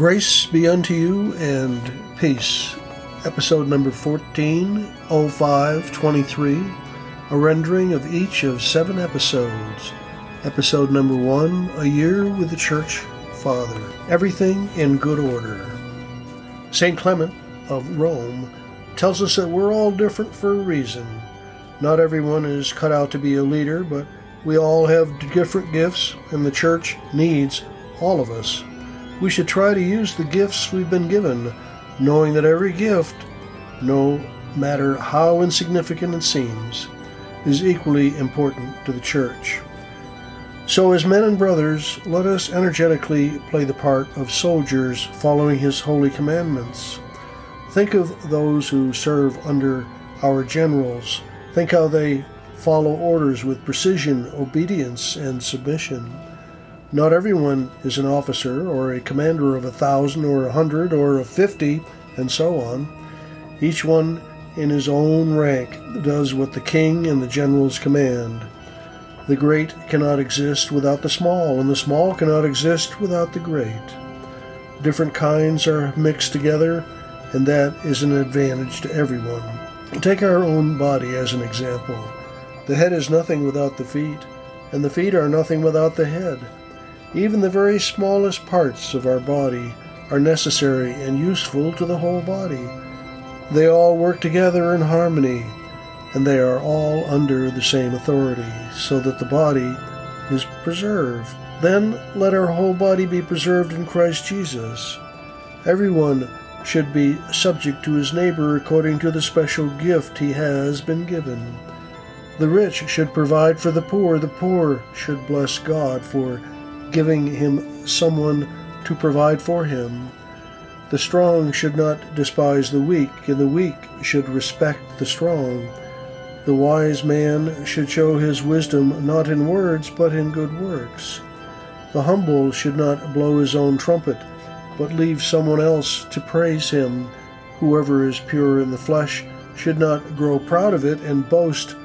Grace be unto you and peace. Episode number 140523, a rendering of each of seven episodes. Episode number one, A Year with the Church Father. Everything in good order. St. Clement of Rome tells us that we're all different for a reason. Not everyone is cut out to be a leader, but we all have different gifts, and the church needs all of us. We should try to use the gifts we've been given, knowing that every gift, no matter how insignificant it seems, is equally important to the church. So, as men and brothers, let us energetically play the part of soldiers following His holy commandments. Think of those who serve under our generals. Think how they follow orders with precision, obedience, and submission. Not everyone is an officer or a commander of a thousand or a hundred or of fifty, and so on. Each one in his own rank does what the king and the generals command. The great cannot exist without the small, and the small cannot exist without the great. Different kinds are mixed together, and that is an advantage to everyone. Take our own body as an example. The head is nothing without the feet, and the feet are nothing without the head. Even the very smallest parts of our body are necessary and useful to the whole body. They all work together in harmony, and they are all under the same authority, so that the body is preserved. Then let our whole body be preserved in Christ Jesus. Everyone should be subject to his neighbor according to the special gift he has been given. The rich should provide for the poor, the poor should bless God for giving him someone to provide for him. The strong should not despise the weak, and the weak should respect the strong. The wise man should show his wisdom not in words, but in good works. The humble should not blow his own trumpet, but leave someone else to praise him. Whoever is pure in the flesh should not grow proud of it and boast,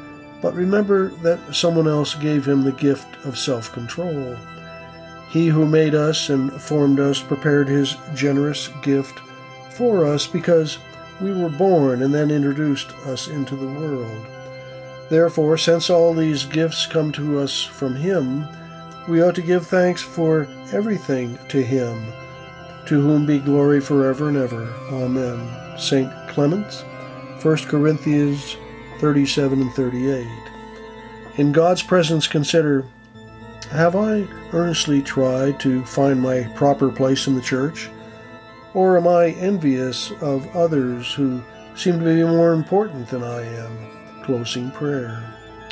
but remember that someone else gave him the gift of self control. He who made us and formed us prepared his generous gift for us because we were born and then introduced us into the world. Therefore, since all these gifts come to us from him, we ought to give thanks for everything to him, to whom be glory forever and ever. Amen. St. Clement, 1 Corinthians 37 and 38. In God's presence, consider have I earnestly tried to find my proper place in the church? Or am I envious of others who seem to be more important than I am? Closing prayer.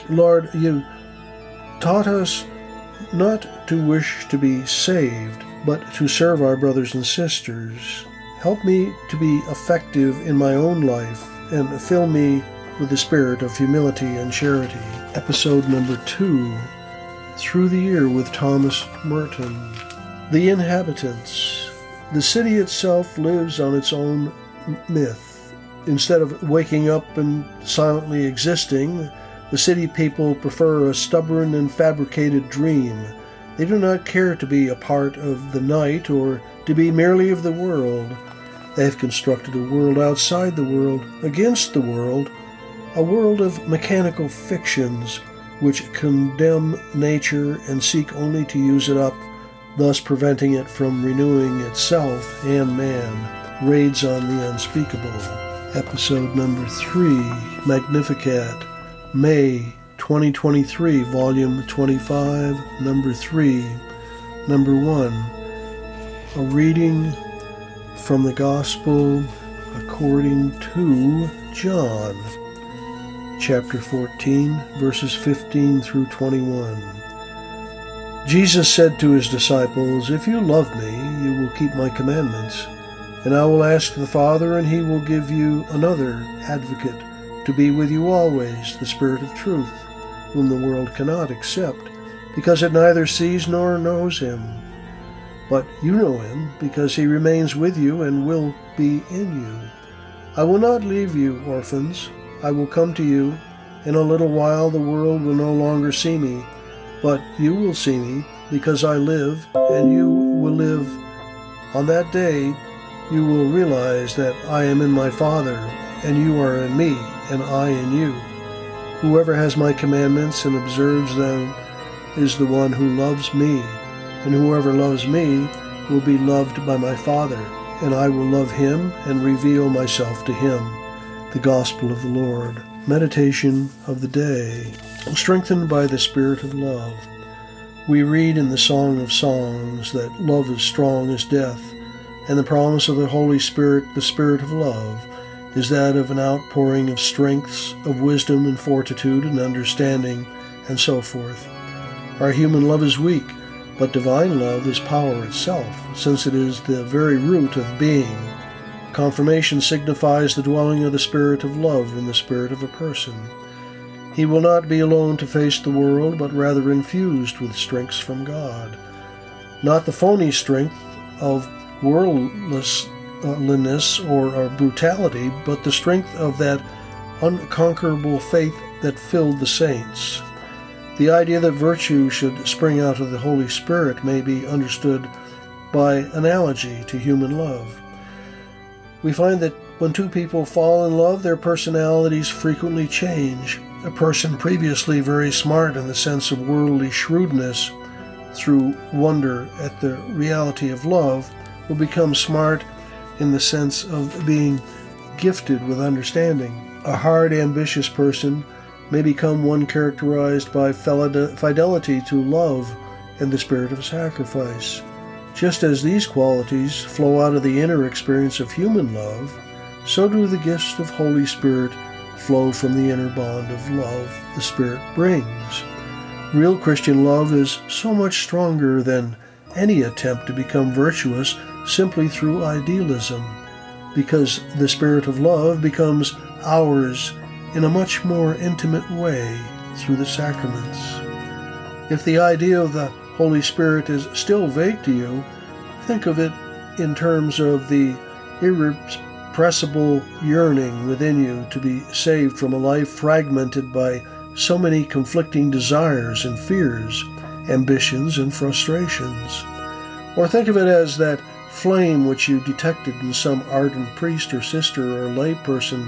Lord, you taught us not to wish to be saved, but to serve our brothers and sisters. Help me to be effective in my own life and fill me with the spirit of humility and charity. Episode number two through the year with Thomas Merton. The inhabitants. The city itself lives on its own myth. Instead of waking up and silently existing, the city people prefer a stubborn and fabricated dream. They do not care to be a part of the night or to be merely of the world. They have constructed a world outside the world, against the world, a world of mechanical fictions which condemn nature and seek only to use it up, thus preventing it from renewing itself and man, raids on the unspeakable. Episode number 3, Magnificat, May 2023, Volume 25, Number 3, Number 1. A reading from the Gospel according to John chapter 14, verses 15 through 21. Jesus said to his disciples, If you love me, you will keep my commandments, and I will ask the Father, and he will give you another advocate to be with you always, the Spirit of truth, whom the world cannot accept, because it neither sees nor knows him. But you know him, because he remains with you and will be in you. I will not leave you orphans. I will come to you. In a little while the world will no longer see me, but you will see me, because I live, and you will live On that day, you will realize that I am in my Father, and you are in me, and I in you. Whoever has my commandments and observes them is the one who loves me, and whoever loves me will be loved by my Father, and I will love him and reveal myself to him. The Gospel of the Lord. Meditation of the Day. Strengthened by the Spirit of love. We read in the Song of Songs that love is strong as death, and the promise of the Holy Spirit, the Spirit of love, is that of an outpouring of strengths, of wisdom and fortitude and understanding, and so forth. Our human love is weak, but divine love is power itself, since it is the very root of being. Confirmation signifies the dwelling of the Spirit of love in the spirit of a person. He will not be alone to face the world, but rather infused with strengths from God. Not the phony strength of worldlessness uh, or uh, brutality, but the strength of that unconquerable faith that filled the saints. The idea that virtue should spring out of the Holy Spirit may be understood by analogy to human love. We find that when two people fall in love, their personalities frequently change. A person previously very smart in the sense of worldly shrewdness, through wonder at the reality of love, will become smart in the sense of being gifted with understanding. A hard, ambitious person may become one characterized by fidelity to love and the spirit of sacrifice. Just as these qualities flow out of the inner experience of human love, so do the gifts of Holy Spirit flow from the inner bond of love the Spirit brings. Real Christian love is so much stronger than any attempt to become virtuous simply through idealism, because the Spirit of love becomes ours in a much more intimate way through the sacraments. If the idea of the Holy Spirit is still vague to you, think of it in terms of the irrepressible yearning within you to be saved from a life fragmented by so many conflicting desires and fears, ambitions and frustrations. Or think of it as that flame which you detected in some ardent priest or sister or lay person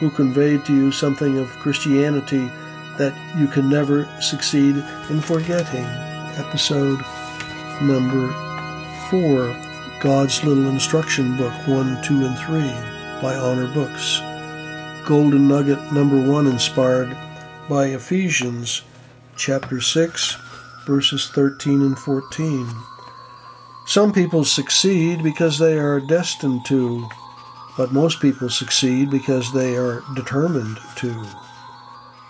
who conveyed to you something of Christianity that you can never succeed in forgetting. Episode number 4 God's Little Instruction Book 1, 2, and 3 by Honor Books. Golden Nugget number 1 inspired by Ephesians chapter 6 verses 13 and 14. Some people succeed because they are destined to but most people succeed because they are determined to.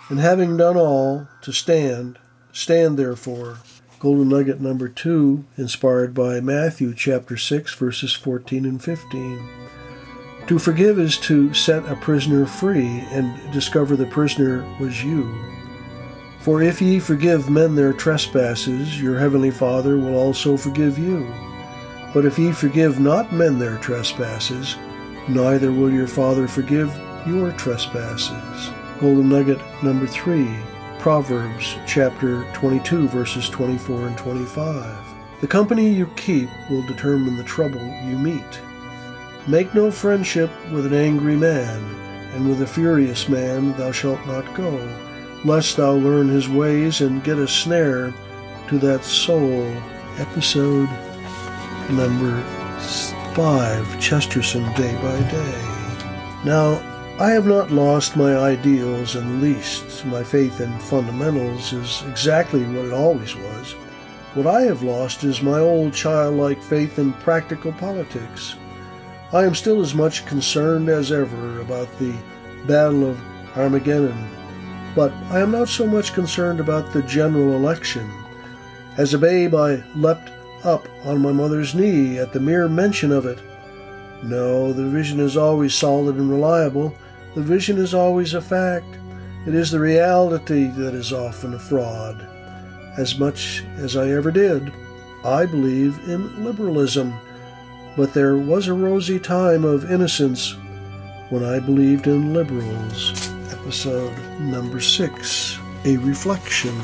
And having done all to stand, stand therefore. Golden Nugget number two, inspired by Matthew chapter 6, verses 14 and 15. To forgive is to set a prisoner free and discover the prisoner was you. For if ye forgive men their trespasses, your heavenly Father will also forgive you. But if ye forgive not men their trespasses, neither will your Father forgive your trespasses. Golden Nugget number three, Proverbs chapter 22, verses 24 and 25. The company you keep will determine the trouble you meet. Make no friendship with an angry man, and with a furious man thou shalt not go, lest thou learn his ways and get a snare to that soul. Episode number 5 Chesterton Day by Day. Now, I have not lost my ideals in the least. My faith in fundamentals is exactly what it always was. What I have lost is my old childlike faith in practical politics. I am still as much concerned as ever about the Battle of Armageddon, but I am not so much concerned about the general election. As a babe, I leapt up on my mother's knee at the mere mention of it. No, the vision is always solid and reliable. The vision is always a fact. It is the reality that is often a fraud. As much as I ever did, I believe in liberalism. But there was a rosy time of innocence when I believed in liberals. Episode number six A Reflection.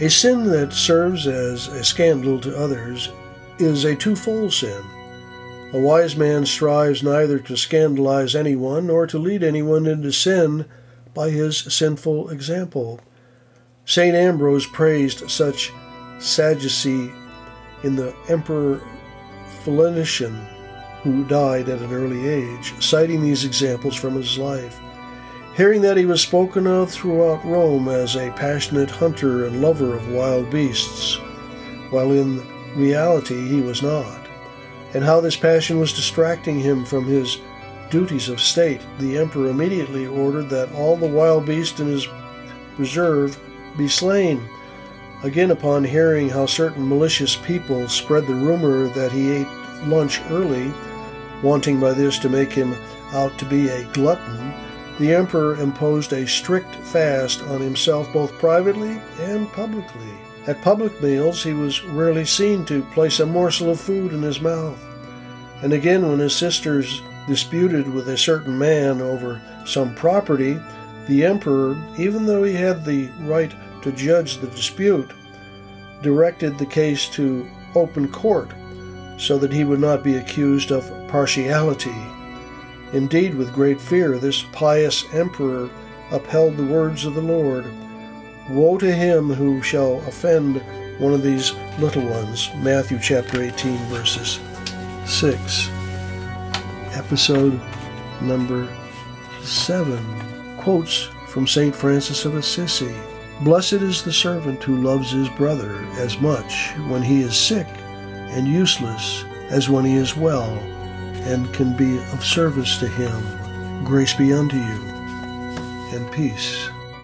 A sin that serves as a scandal to others is a twofold sin. A wise man strives neither to scandalize anyone nor to lead anyone into sin by his sinful example. St. Ambrose praised such sagacity in the Emperor Valentinian, who died at an early age, citing these examples from his life. Hearing that he was spoken of throughout Rome as a passionate hunter and lover of wild beasts, while in reality he was not, and how this passion was distracting him from his duties of state, the emperor immediately ordered that all the wild beasts in his reserve be slain. Again, upon hearing how certain malicious people spread the rumor that he ate lunch early, wanting by this to make him out to be a glutton, the emperor imposed a strict fast on himself both privately and publicly. At public meals, he was rarely seen to place a morsel of food in his mouth. And again, when his sisters disputed with a certain man over some property, the emperor, even though he had the right to judge the dispute, directed the case to open court so that he would not be accused of partiality. Indeed, with great fear, this pious emperor upheld the words of the Lord Woe to him who shall offend one of these little ones. Matthew chapter 18, verses 6. Episode number 7 quotes from St. Francis of Assisi. Blessed is the servant who loves his brother as much when he is sick and useless as when he is well and can be of service to him. Grace be unto you and peace.